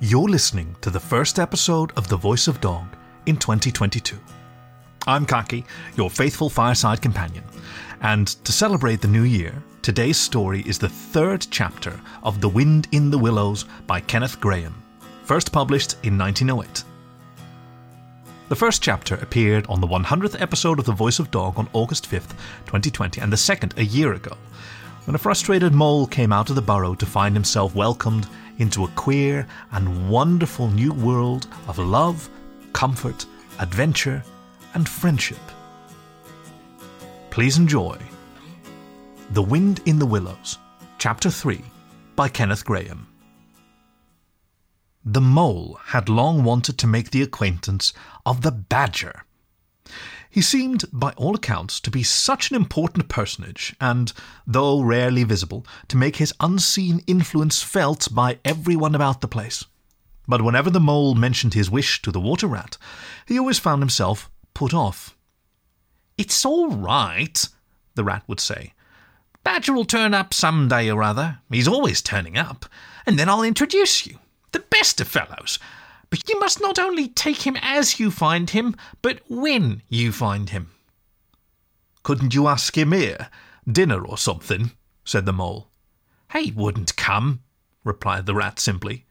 You're listening to the first episode of The Voice of Dog in 2022. I'm Khaki, your faithful fireside companion, and to celebrate the new year, today's story is the third chapter of The Wind in the Willows by Kenneth Grahame, first published in 1908. The first chapter appeared on the 100th episode of The Voice of Dog on August 5th, 2020, and the second a year ago, when a frustrated mole came out of the burrow to find himself welcomed into a queer and wonderful new world of love, comfort, adventure, and friendship. Please enjoy The Wind in the Willows, Chapter 3 by Kenneth Grahame. The mole had long wanted to make the acquaintance of the badger. He seemed, by all accounts, to be such an important personage, and, though rarely visible, to make his unseen influence felt by everyone about the place. But whenever the mole mentioned his wish to the water rat, he always found himself put off. It's all right, the rat would say. Badger'll turn up some day or other. He's always turning up. And then I'll introduce you. The best of fellows. But you must not only take him as you find him, but when you find him. Couldn't you ask him here? Dinner or something? said the mole. He wouldn't come, replied the rat simply.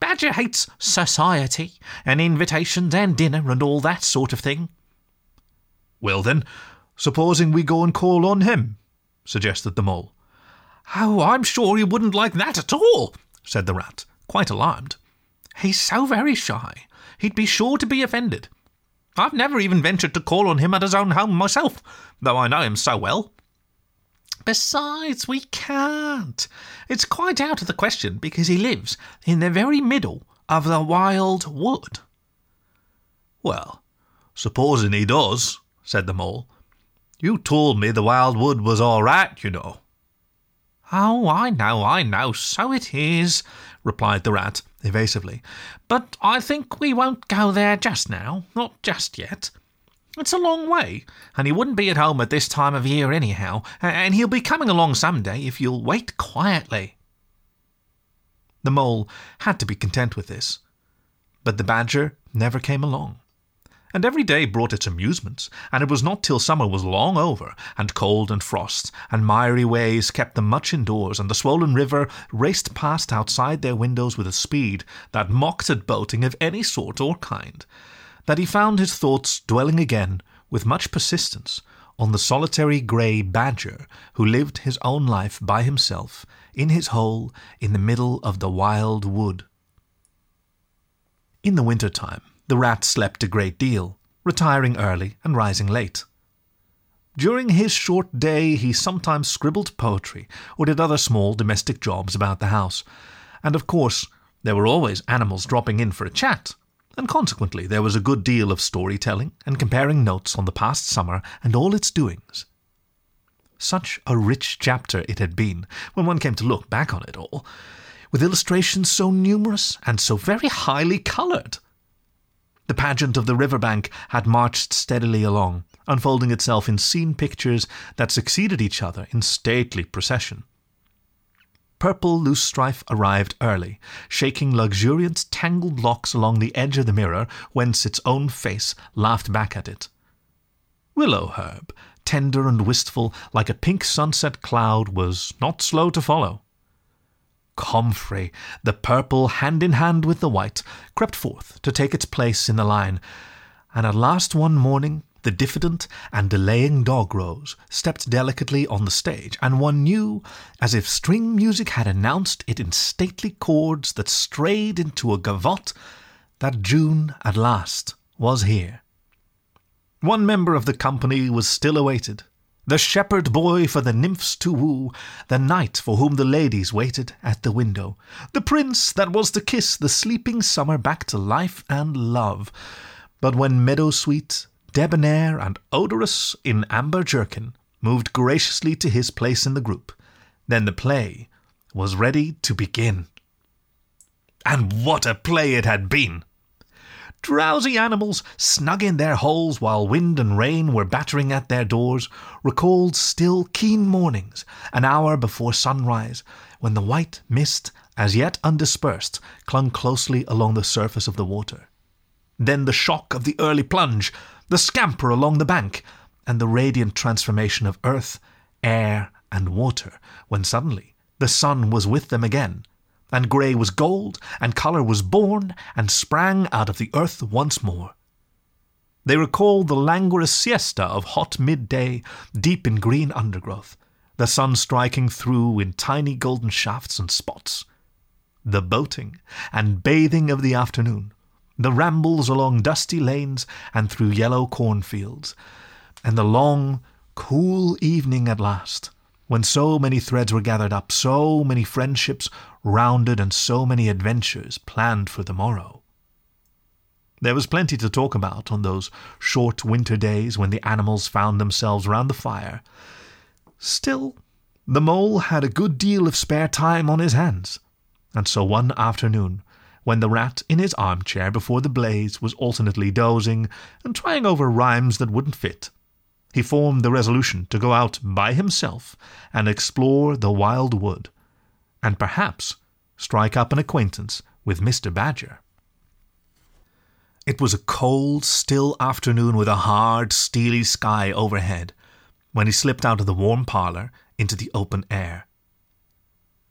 Badger hates society, and invitations and dinner and all that sort of thing. Well then, supposing we go and call on him, suggested the mole. Oh, I'm sure he wouldn't like that at all, said the rat, quite alarmed. He's so very shy. He'd be sure to be offended. I've never even ventured to call on him at his own home myself, though I know him so well. Besides, we can't. It's quite out of the question because he lives in the very middle of the wild wood. Well, supposing he does, said the mole. You told me the wild wood was all right, you know. Oh, I know, I know, so it is, replied the rat evasively. But I think we won't go there just now, not just yet. It's a long way, and he wouldn't be at home at this time of year anyhow, and he'll be coming along some day if you'll wait quietly. The mole had to be content with this, but the badger never came along and every day brought its amusements, and it was not till summer was long over, and cold and frosts and miry ways kept them much indoors, and the swollen river raced past outside their windows with a speed that mocked at boating of any sort or kind, that he found his thoughts dwelling again, with much persistence, on the solitary grey badger who lived his own life by himself in his hole in the middle of the wild wood. In the winter time, the rat slept a great deal, retiring early and rising late. During his short day, he sometimes scribbled poetry or did other small domestic jobs about the house, and of course, there were always animals dropping in for a chat, and consequently, there was a good deal of storytelling and comparing notes on the past summer and all its doings. Such a rich chapter it had been when one came to look back on it all, with illustrations so numerous and so very highly coloured. The pageant of the riverbank had marched steadily along, unfolding itself in scene pictures that succeeded each other in stately procession. Purple loosestrife arrived early, shaking luxuriant tangled locks along the edge of the mirror whence its own face laughed back at it. Willow herb, tender and wistful like a pink sunset cloud, was not slow to follow. Comfrey, the purple hand in hand with the white, crept forth to take its place in the line, and at last one morning the diffident and delaying dog rose stepped delicately on the stage, and one knew, as if string music had announced it in stately chords that strayed into a gavotte, that June at last was here. One member of the company was still awaited, the shepherd boy for the nymphs to woo, the knight for whom the ladies waited at the window, the prince that was to kiss the sleeping summer back to life and love. But when meadow sweet, debonair, and odorous in amber jerkin moved graciously to his place in the group, then the play was ready to begin. And what a play it had been! Drowsy animals, snug in their holes while wind and rain were battering at their doors, recalled still keen mornings, an hour before sunrise, when the white mist, as yet undispersed, clung closely along the surface of the water. Then the shock of the early plunge, the scamper along the bank, and the radiant transformation of earth, air, and water, when suddenly the sun was with them again, and grey was gold, and colour was born, and sprang out of the earth once more. They recalled the languorous siesta of hot midday, deep in green undergrowth, the sun striking through in tiny golden shafts and spots, the boating and bathing of the afternoon, the rambles along dusty lanes and through yellow cornfields, and the long, cool evening at last, when so many threads were gathered up, so many friendships rounded, and so many adventures planned for the morrow. There was plenty to talk about on those short winter days when the animals found themselves round the fire. Still, the mole had a good deal of spare time on his hands, and so one afternoon, when the rat in his armchair before the blaze was alternately dozing and trying over rhymes that wouldn't fit, he formed the resolution to go out by himself and explore the wild wood, and perhaps strike up an acquaintance with Mr. Badger. It was a cold, still afternoon with a hard, steely sky overhead when he slipped out of the warm parlour into the open air.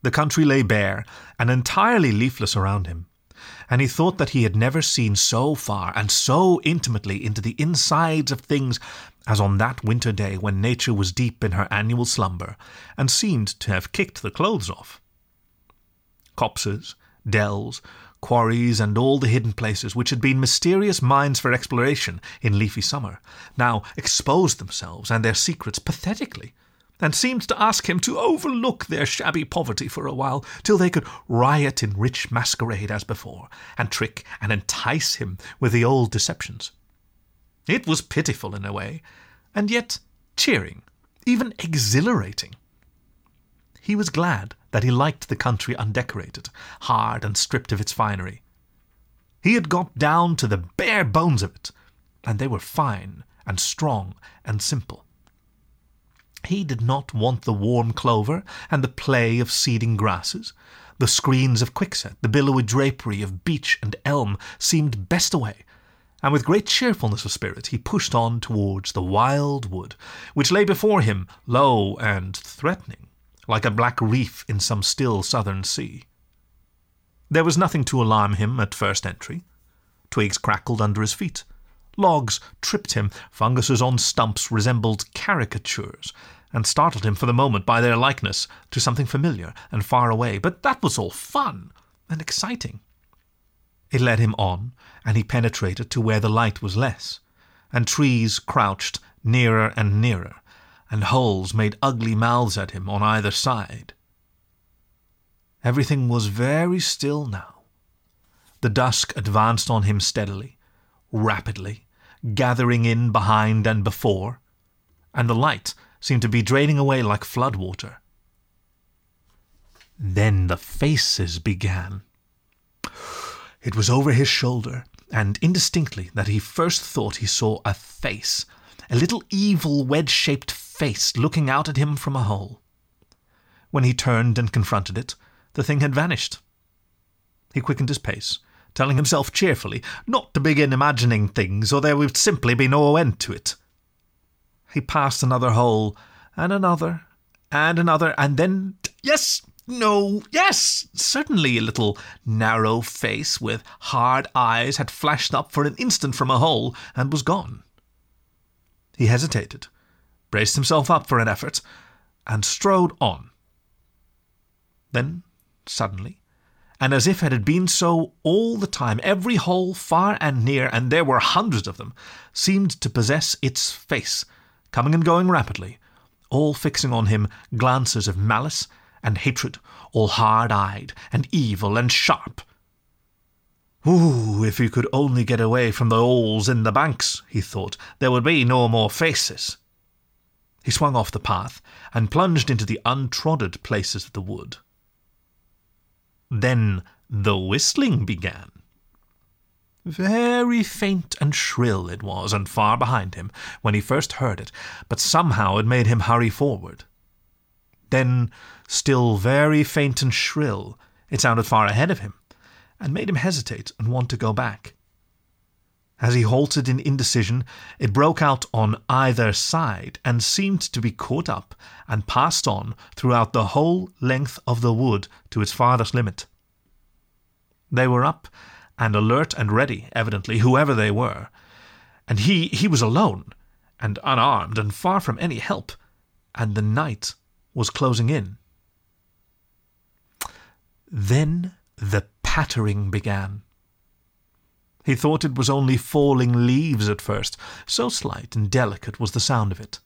The country lay bare and entirely leafless around him, and he thought that he had never seen so far and so intimately into the insides of things as on that winter day when nature was deep in her annual slumber and seemed to have kicked the clothes off. Copses, dells, quarries, and all the hidden places which had been mysterious mines for exploration in leafy summer now exposed themselves and their secrets pathetically and seemed to ask him to overlook their shabby poverty for a while, till they could riot in rich masquerade as before, and trick and entice him with the old deceptions. It was pitiful in a way, and yet cheering, even exhilarating. He was glad that he liked the country undecorated, hard and stripped of its finery. He had got down to the bare bones of it, and they were fine and strong and simple. He did not want the warm clover and the play of seeding grasses. The screens of quickset, the billowy drapery of beech and elm seemed best away, and with great cheerfulness of spirit he pushed on towards the wild wood, which lay before him low and threatening, like a black reef in some still southern sea. There was nothing to alarm him at first entry. Twigs crackled under his feet. Logs tripped him, funguses on stumps resembled caricatures, and startled him for the moment by their likeness to something familiar and far away. But that was all fun and exciting. It led him on, and he penetrated to where the light was less, and trees crouched nearer and nearer, and holes made ugly mouths at him on either side. Everything was very still now. The dusk advanced on him steadily, rapidly, gathering in behind and before, and the light seemed to be draining away like flood water. Then the faces began. It was over his shoulder, and indistinctly that he first thought he saw a face, a little evil wedge shaped face looking out at him from a hole. When he turned and confronted it, the thing had vanished. He quickened his pace, telling himself cheerfully not to begin imagining things, or there would simply be no end to it. He passed another hole, and another, and another, and then, yes, no, yes, certainly a little narrow face with hard eyes had flashed up for an instant from a hole and was gone. He hesitated, braced himself up for an effort, and strode on. Then, suddenly, and as if it had been so all the time, every hole far and near, and there were hundreds of them, seemed to possess its face, coming and going rapidly, all fixing on him glances of malice and hatred, all hard eyed and evil and sharp. Ooh, if he could only get away from the holes in the banks, he thought, there would be no more faces. He swung off the path and plunged into the untrodden places of the wood. Then the whistling began. Very faint and shrill it was, and far behind him, when he first heard it, but somehow it made him hurry forward. Then, still very faint and shrill, it sounded far ahead of him, and made him hesitate and want to go back. As he halted in indecision, it broke out on either side, and seemed to be caught up and passed on throughout the whole length of the wood to its farthest limit. They were up and alert and ready, evidently, whoever they were. And he, he was alone, and unarmed, and far from any help, and the night was closing in. Then the pattering began. He thought it was only falling leaves at first, so slight and delicate was the sound of it.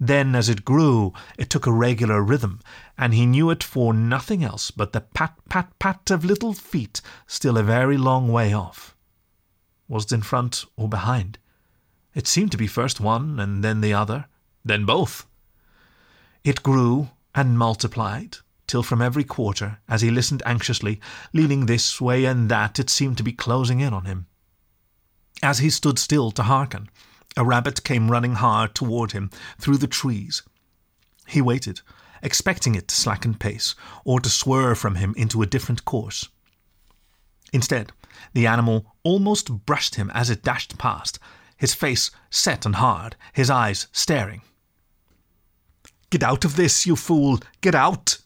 Then, as it grew, it took a regular rhythm, and he knew it for nothing else but the pat, pat, pat of little feet still a very long way off. Was it in front or behind? It seemed to be first one and then the other, then both. It grew and multiplied, till from every quarter, as he listened anxiously, leaning this way and that, it seemed to be closing in on him. As he stood still to hearken, a rabbit came running hard toward him through the trees. He waited, expecting it to slacken pace or to swerve from him into a different course. Instead, the animal almost brushed him as it dashed past, his face set and hard, his eyes staring. Get out of this, you fool! Get out!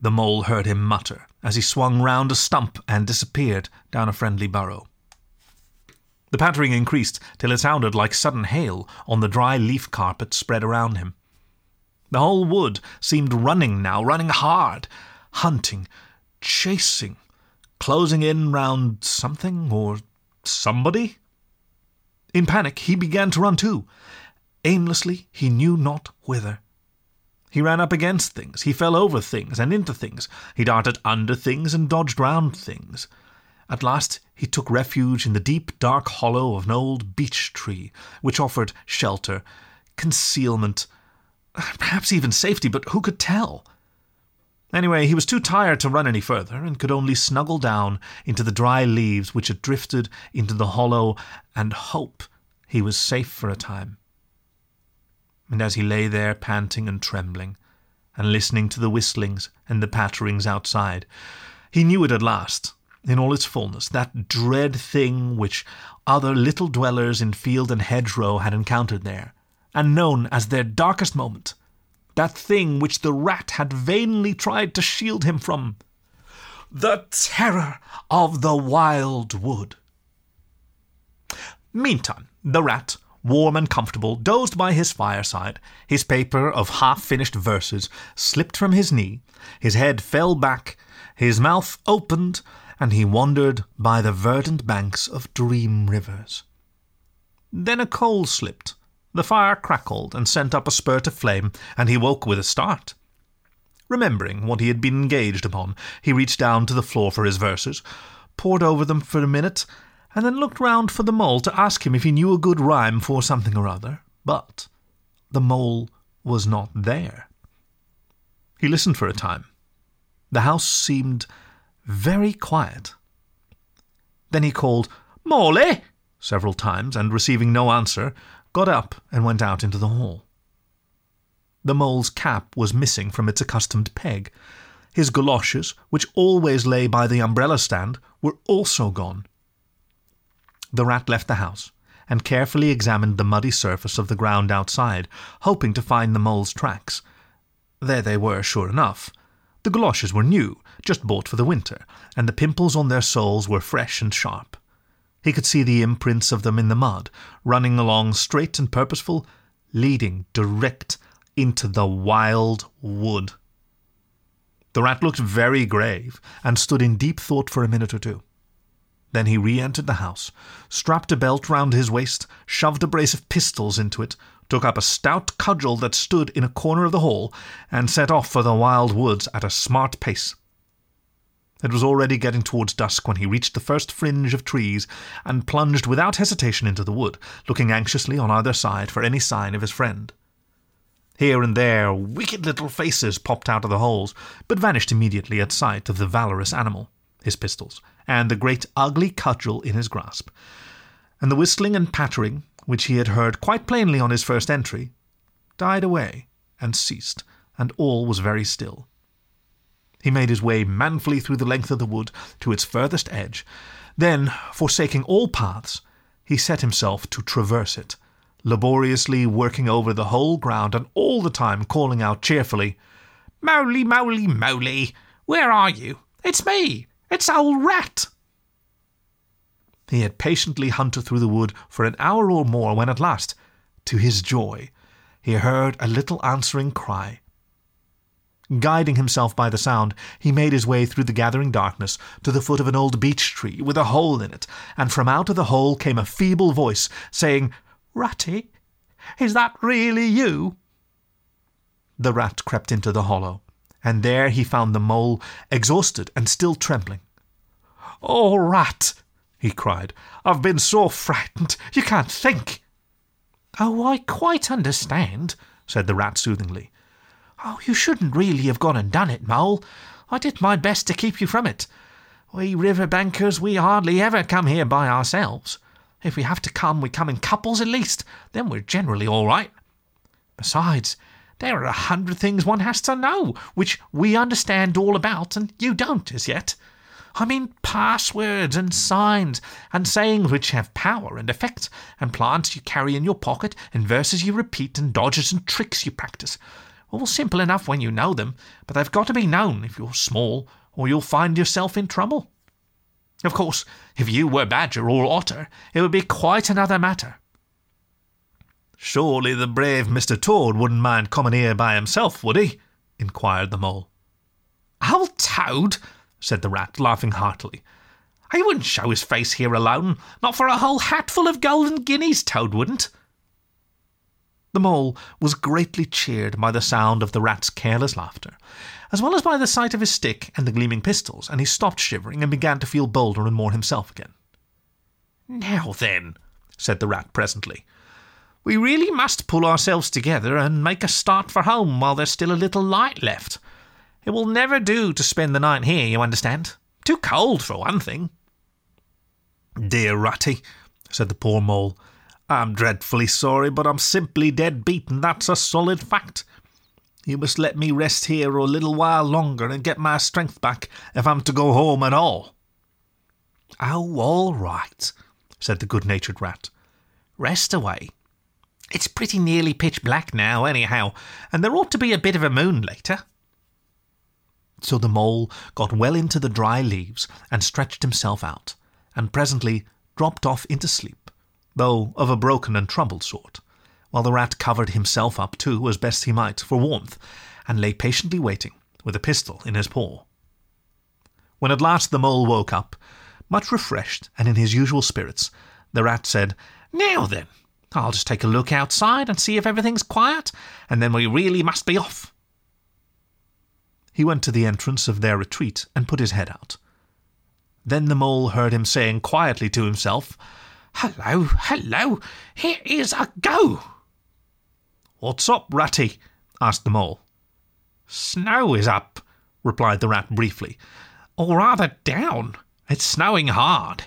The mole heard him mutter as he swung round a stump and disappeared down a friendly burrow. The pattering increased till it sounded like sudden hail on the dry leaf carpet spread around him. The whole wood seemed running now, running hard, hunting, chasing, closing in round something or somebody. In panic, he began to run too. Aimlessly, he knew not whither. He ran up against things, he fell over things and into things, he darted under things and dodged round things. At last he took refuge in the deep, dark hollow of an old beech tree, which offered shelter, concealment, perhaps even safety, but who could tell? Anyway, he was too tired to run any further, and could only snuggle down into the dry leaves which had drifted into the hollow and hope he was safe for a time. And as he lay there panting and trembling, and listening to the whistlings and the patterings outside, he knew it at last in all its fullness, that dread thing which other little dwellers in field and hedgerow had encountered there, and known as their darkest moment, that thing which the rat had vainly tried to shield him from, the terror of the wild wood. Meantime, the rat, warm and comfortable, dozed by his fireside. His paper of half finished verses slipped from his knee, his head fell back, his mouth opened, and he wandered by the verdant banks of dream rivers. Then a coal slipped, the fire crackled and sent up a spurt of flame, and he woke with a start. Remembering what he had been engaged upon, he reached down to the floor for his verses, pored over them for a minute, and then looked round for the mole to ask him if he knew a good rhyme for something or other. But the mole was not there. He listened for a time. The house seemed very quiet. Then he called, Moly! several times, and receiving no answer, got up and went out into the hall. The mole's cap was missing from its accustomed peg. His goloshes, which always lay by the umbrella stand, were also gone. The rat left the house and carefully examined the muddy surface of the ground outside, hoping to find the mole's tracks. There they were, sure enough. The goloshes were new, just bought for the winter, and the pimples on their soles were fresh and sharp. He could see the imprints of them in the mud, running along straight and purposeful, leading direct into the wild wood. The rat looked very grave and stood in deep thought for a minute or two. Then he re entered the house, strapped a belt round his waist, shoved a brace of pistols into it, took up a stout cudgel that stood in a corner of the hall, and set off for the wild woods at a smart pace. It was already getting towards dusk when he reached the first fringe of trees and plunged without hesitation into the wood, looking anxiously on either side for any sign of his friend. Here and there, wicked little faces popped out of the holes, but vanished immediately at sight of the valorous animal. His pistols, and the great ugly cudgel in his grasp, and the whistling and pattering, which he had heard quite plainly on his first entry, died away and ceased, and all was very still. He made his way manfully through the length of the wood to its furthest edge. Then, forsaking all paths, he set himself to traverse it, laboriously working over the whole ground and all the time calling out cheerfully, Moly, moly, moly! Where are you? It's me! It's old Rat! He had patiently hunted through the wood for an hour or more when at last, to his joy, he heard a little answering cry. Guiding himself by the sound, he made his way through the gathering darkness to the foot of an old beech tree with a hole in it, and from out of the hole came a feeble voice, saying, Ratty, is that really you? The rat crept into the hollow, and there he found the mole, exhausted and still trembling. Oh, rat, he cried, I've been so frightened you can't think. Oh, I quite understand, said the rat soothingly. Oh, you shouldn't really have gone and done it, Mole. I did my best to keep you from it. We river bankers, we hardly ever come here by ourselves. If we have to come, we come in couples at least. Then we're generally all right. Besides, there are a hundred things one has to know, which we understand all about, and you don't as yet. I mean passwords and signs, and sayings which have power and effect, and plants you carry in your pocket, and verses you repeat, and dodges and tricks you practice. All simple enough when you know them, but they've got to be known if you're small, or you'll find yourself in trouble. Of course, if you were Badger or Otter, it would be quite another matter. Surely the brave Mr. Toad wouldn't mind coming here by himself, would he? inquired the Mole. Old Toad, said the Rat, laughing heartily. He wouldn't show his face here alone, not for a whole hatful of golden guineas, Toad wouldn't. The Mole was greatly cheered by the sound of the Rat's careless laughter, as well as by the sight of his stick and the gleaming pistols, and he stopped shivering and began to feel bolder and more himself again. Now then, said the Rat presently, we really must pull ourselves together and make a start for home while there's still a little light left. It will never do to spend the night here, you understand. Too cold, for one thing. Dear Ratty, said the poor mole, I'm dreadfully sorry, but I'm simply dead beaten, that's a solid fact. You must let me rest here a little while longer and get my strength back if I'm to go home at all. Oh, all right, said the good natured rat. Rest away. It's pretty nearly pitch black now, anyhow, and there ought to be a bit of a moon later. So the mole got well into the dry leaves and stretched himself out, and presently dropped off into sleep though of a broken and troubled sort, while the rat covered himself up too as best he might for warmth, and lay patiently waiting, with a pistol in his paw. When at last the mole woke up, much refreshed and in his usual spirits, the rat said, Now then, I'll just take a look outside and see if everything's quiet, and then we really must be off. He went to the entrance of their retreat and put his head out. Then the mole heard him saying quietly to himself, Hello, hello, here is a go. What's up, Ratty? asked the mole. Snow is up, replied the rat briefly, or rather down. It's snowing hard.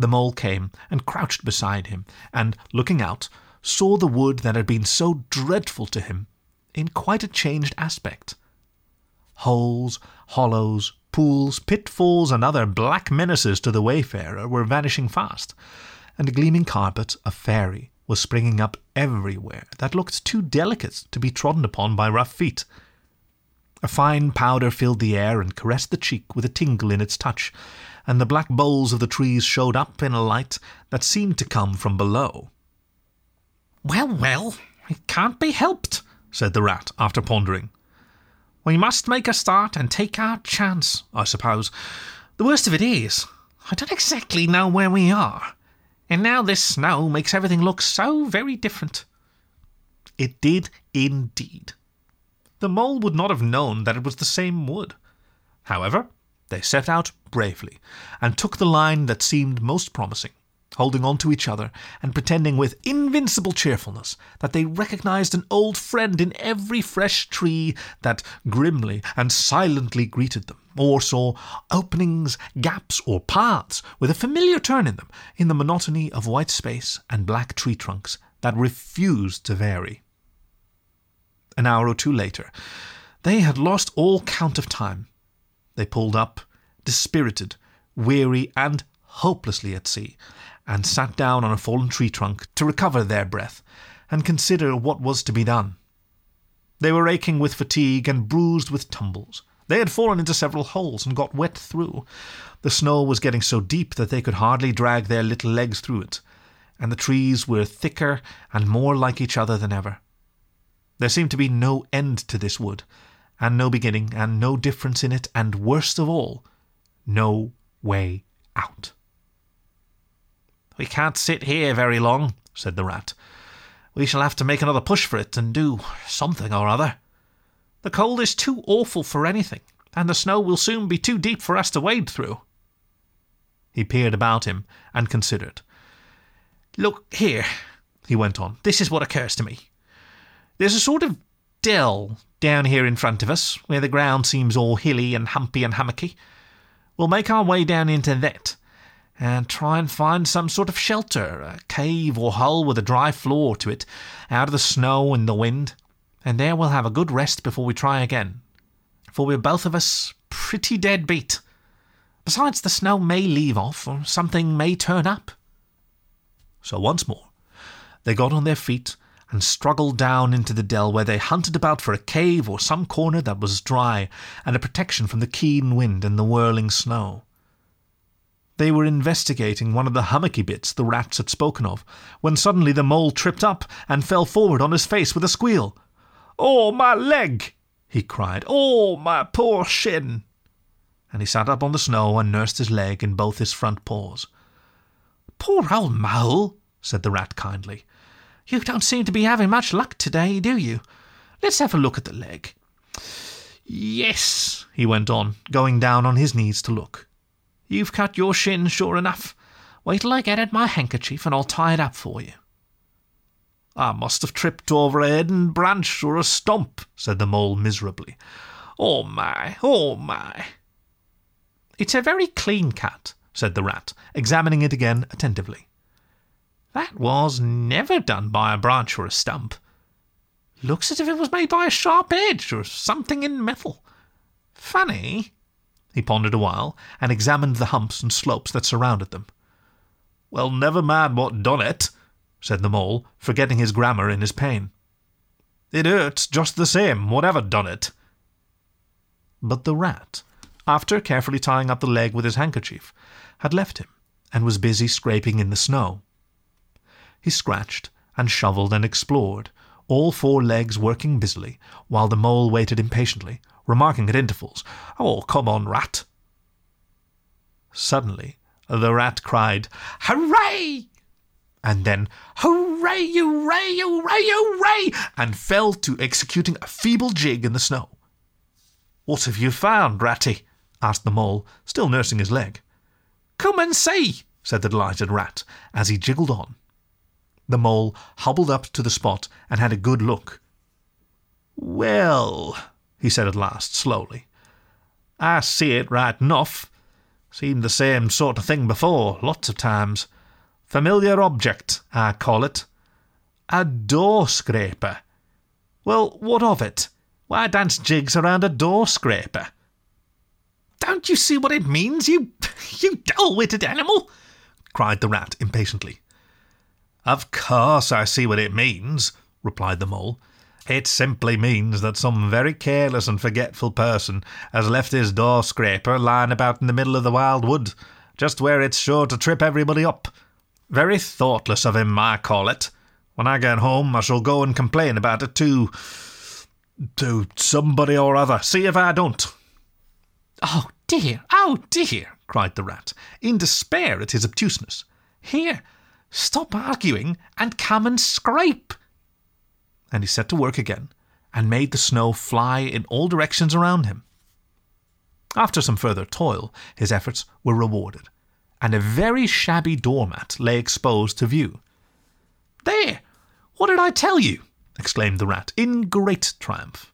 The mole came and crouched beside him, and, looking out, saw the wood that had been so dreadful to him in quite a changed aspect. Holes, hollows, Pools, pitfalls, and other black menaces to the wayfarer were vanishing fast, and a gleaming carpet of fairy was springing up everywhere that looked too delicate to be trodden upon by rough feet. A fine powder filled the air and caressed the cheek with a tingle in its touch, and the black boles of the trees showed up in a light that seemed to come from below. Well, well, it can't be helped, said the rat after pondering. We must make a start and take our chance, I suppose. The worst of it is, I don't exactly know where we are. And now this snow makes everything look so very different. It did indeed. The mole would not have known that it was the same wood. However, they set out bravely, and took the line that seemed most promising, holding on to each other and pretending with invincible cheerfulness that they recognized an old friend in every fresh tree that grimly and silently greeted them, or saw openings, gaps, or paths with a familiar turn in them in the monotony of white space and black tree trunks that refused to vary. An hour or two later, they had lost all count of time. They pulled up, dispirited, weary, and hopelessly at sea, and sat down on a fallen tree trunk to recover their breath and consider what was to be done. They were aching with fatigue and bruised with tumbles. They had fallen into several holes and got wet through. The snow was getting so deep that they could hardly drag their little legs through it, and the trees were thicker and more like each other than ever. There seemed to be no end to this wood, and no beginning, and no difference in it, and worst of all, no way out. We can't sit here very long, said the rat. We shall have to make another push for it and do something or other. The cold is too awful for anything, and the snow will soon be too deep for us to wade through. He peered about him and considered. Look here, he went on. This is what occurs to me. There's a sort of dell down here in front of us, where the ground seems all hilly and humpy and hummocky. We'll make our way down into that, and try and find some sort of shelter, a cave or hole with a dry floor to it, out of the snow and the wind, and there we'll have a good rest before we try again. For we're both of us pretty dead beat. Besides, the snow may leave off, or something may turn up. So once more, they got on their feet and struggled down into the dell where they hunted about for a cave or some corner that was dry and a protection from the keen wind and the whirling snow. They were investigating one of the hummocky bits the rats had spoken of, when suddenly the mole tripped up and fell forward on his face with a squeal. Oh, my leg! he cried. Oh, my poor shin! And he sat up on the snow and nursed his leg in both his front paws. Poor old mole, said the rat kindly. You don't seem to be having much luck today, do you? Let's have a look at the leg. Yes, he went on, going down on his knees to look. You've cut your shin, sure enough. Wait till I get at my handkerchief and I'll tie it up for you. I must have tripped over a hidden branch or a stump, said the mole miserably. Oh my, oh my. It's a very clean cut, said the rat, examining it again attentively. That was never done by a branch or a stump. Looks as if it was made by a sharp edge or something in metal. Funny. He pondered a while, and examined the humps and slopes that surrounded them. Well, never mind what done it, said the mole, forgetting his grammar in his pain. It hurts just the same, whatever done it. But the rat, after carefully tying up the leg with his handkerchief, had left him, and was busy scraping in the snow. He scratched, and shovelled, and explored, all four legs working busily, while the mole waited impatiently, remarking at intervals, Oh, come on, rat. Suddenly, the rat cried, Hooray! And then, Hooray, hooray, hooray, hooray! and fell to executing a feeble jig in the snow. What have you found, Ratty? asked the mole, still nursing his leg. Come and see, said the delighted rat, as he jiggled on. The mole hobbled up to the spot and had a good look. Well, he said at last, slowly. I see it right enough. Seen the same sort of thing before, lots of times. Familiar object, I call it. A door scraper. Well, what of it? Why dance jigs around a door scraper? Don't you see what it means, you, you dull-witted animal? cried the rat impatiently. Of course I see what it means, replied the mole. It simply means that some very careless and forgetful person has left his door scraper lying about in the middle of the wild wood, just where it's sure to trip everybody up. Very thoughtless of him, I call it. When I get home, I shall go and complain about it to. to somebody or other. See if I don't. Oh dear, oh dear, cried the rat, in despair at his obtuseness. Here, stop arguing and come and scrape and he set to work again and made the snow fly in all directions around him. After some further toil, his efforts were rewarded, and a very shabby doormat lay exposed to view. There! What did I tell you? exclaimed the rat, in great triumph.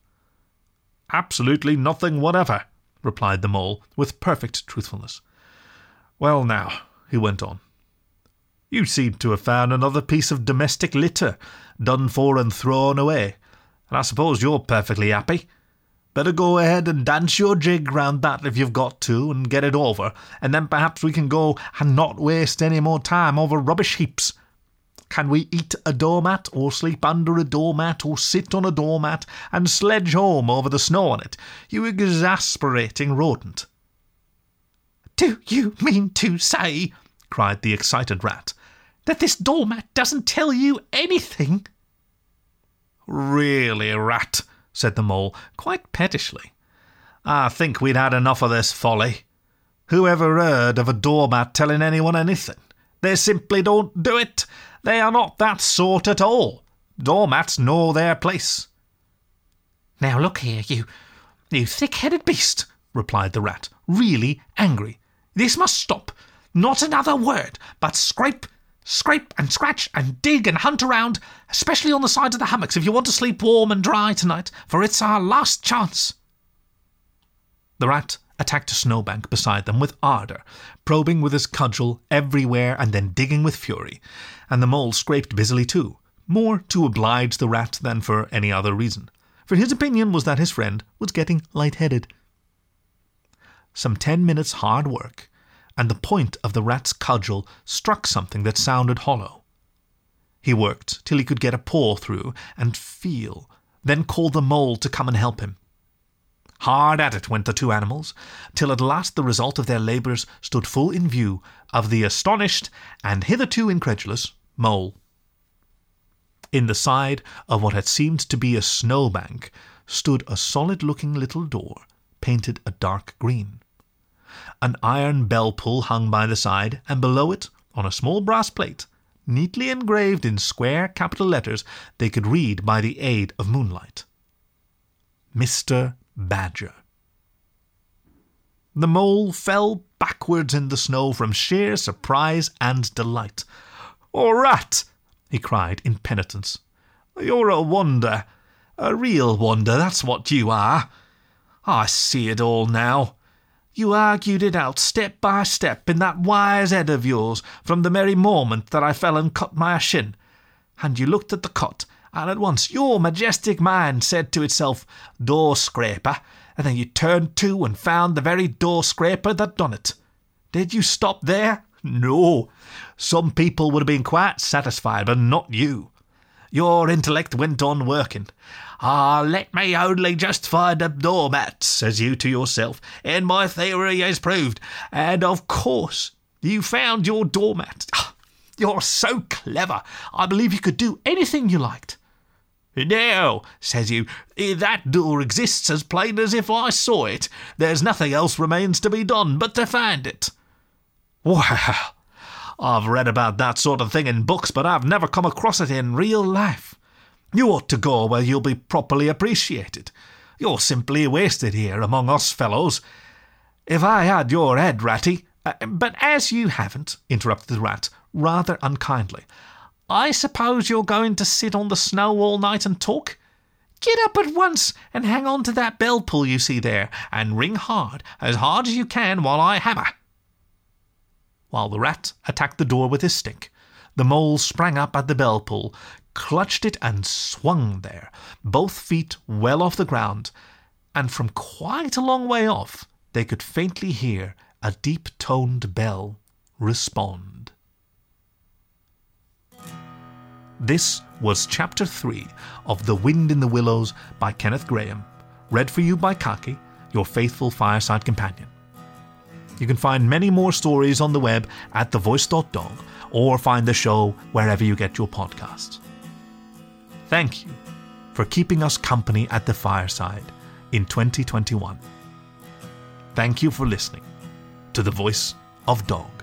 Absolutely nothing whatever, replied the mole, with perfect truthfulness. Well, now, he went on, you seem to have found another piece of domestic litter, done for and thrown away, and I suppose you're perfectly happy. Better go ahead and dance your jig round that if you've got to, and get it over, and then perhaps we can go and not waste any more time over rubbish heaps. Can we eat a doormat, or sleep under a doormat, or sit on a doormat, and sledge home over the snow on it, you exasperating rodent? Do you mean to say, cried the excited rat, that this doormat doesn't tell you anything? Really, rat, said the mole, quite pettishly. I think we'd had enough of this folly. Who ever heard of a doormat telling anyone anything? They simply don't do it. They are not that sort at all. Doormats know their place. Now look here, you, you thick-headed beast, replied the rat, really angry. This must stop. Not another word, but scrape, scrape and scratch and dig and hunt around, especially on the sides of the hammocks if you want to sleep warm and dry tonight, for it's our last chance. The rat attacked a snowbank beside them with ardour, probing with his cudgel everywhere and then digging with fury, and the mole scraped busily too, more to oblige the rat than for any other reason, for his opinion was that his friend was getting light-headed. Some ten minutes' hard work, and the point of the rat's cudgel struck something that sounded hollow. He worked till he could get a paw through and feel, then called the mole to come and help him. Hard at it went the two animals, till at last the result of their labours stood full in view of the astonished and hitherto incredulous mole. In the side of what had seemed to be a snowbank stood a solid looking little door, painted a dark green. An iron bell pull hung by the side, and below it, on a small brass plate, neatly engraved in square capital letters, they could read by the aid of moonlight Mr. Badger. The mole fell backwards in the snow from sheer surprise and delight. Oh, rat! he cried in penitence. You're a wonder, a real wonder, that's what you are. I see it all now. You argued it out step by step in that wise head of yours from the very moment that I fell and cut my shin. And you looked at the cut and at once your majestic mind said to itself, Door scraper, and then you turned to and found the very door scraper that done it. Did you stop there? No. Some people would have been quite satisfied, but not you. Your intellect went on working. Ah, let me only just find a doormat, says you to yourself, and my theory is proved. And of course, you found your doormat. Ah, you're so clever. I believe you could do anything you liked. No, says you, that door exists as plain as if I saw it. There's nothing else remains to be done but to find it. Well, I've read about that sort of thing in books, but I've never come across it in real life. You ought to go where you'll be properly appreciated. You're simply wasted here among us fellows. If I had your head, Ratty, uh, but as you haven't, interrupted the rat, rather unkindly, I suppose you're going to sit on the snow all night and talk? Get up at once and hang on to that bell pull you see there, and ring hard, as hard as you can while I hammer. While the rat attacked the door with his stick, the mole sprang up at the bell pull, clutched it, and swung there, both feet well off the ground, and from quite a long way off they could faintly hear a deep toned bell respond. This was Chapter 3 of The Wind in the Willows by Kenneth Grahame, read for you by Khaki, your faithful fireside companion. You can find many more stories on the web at thevoice.dog or find the show wherever you get your podcasts. Thank you for keeping us company at the fireside in 2021. Thank you for listening to the voice of dog.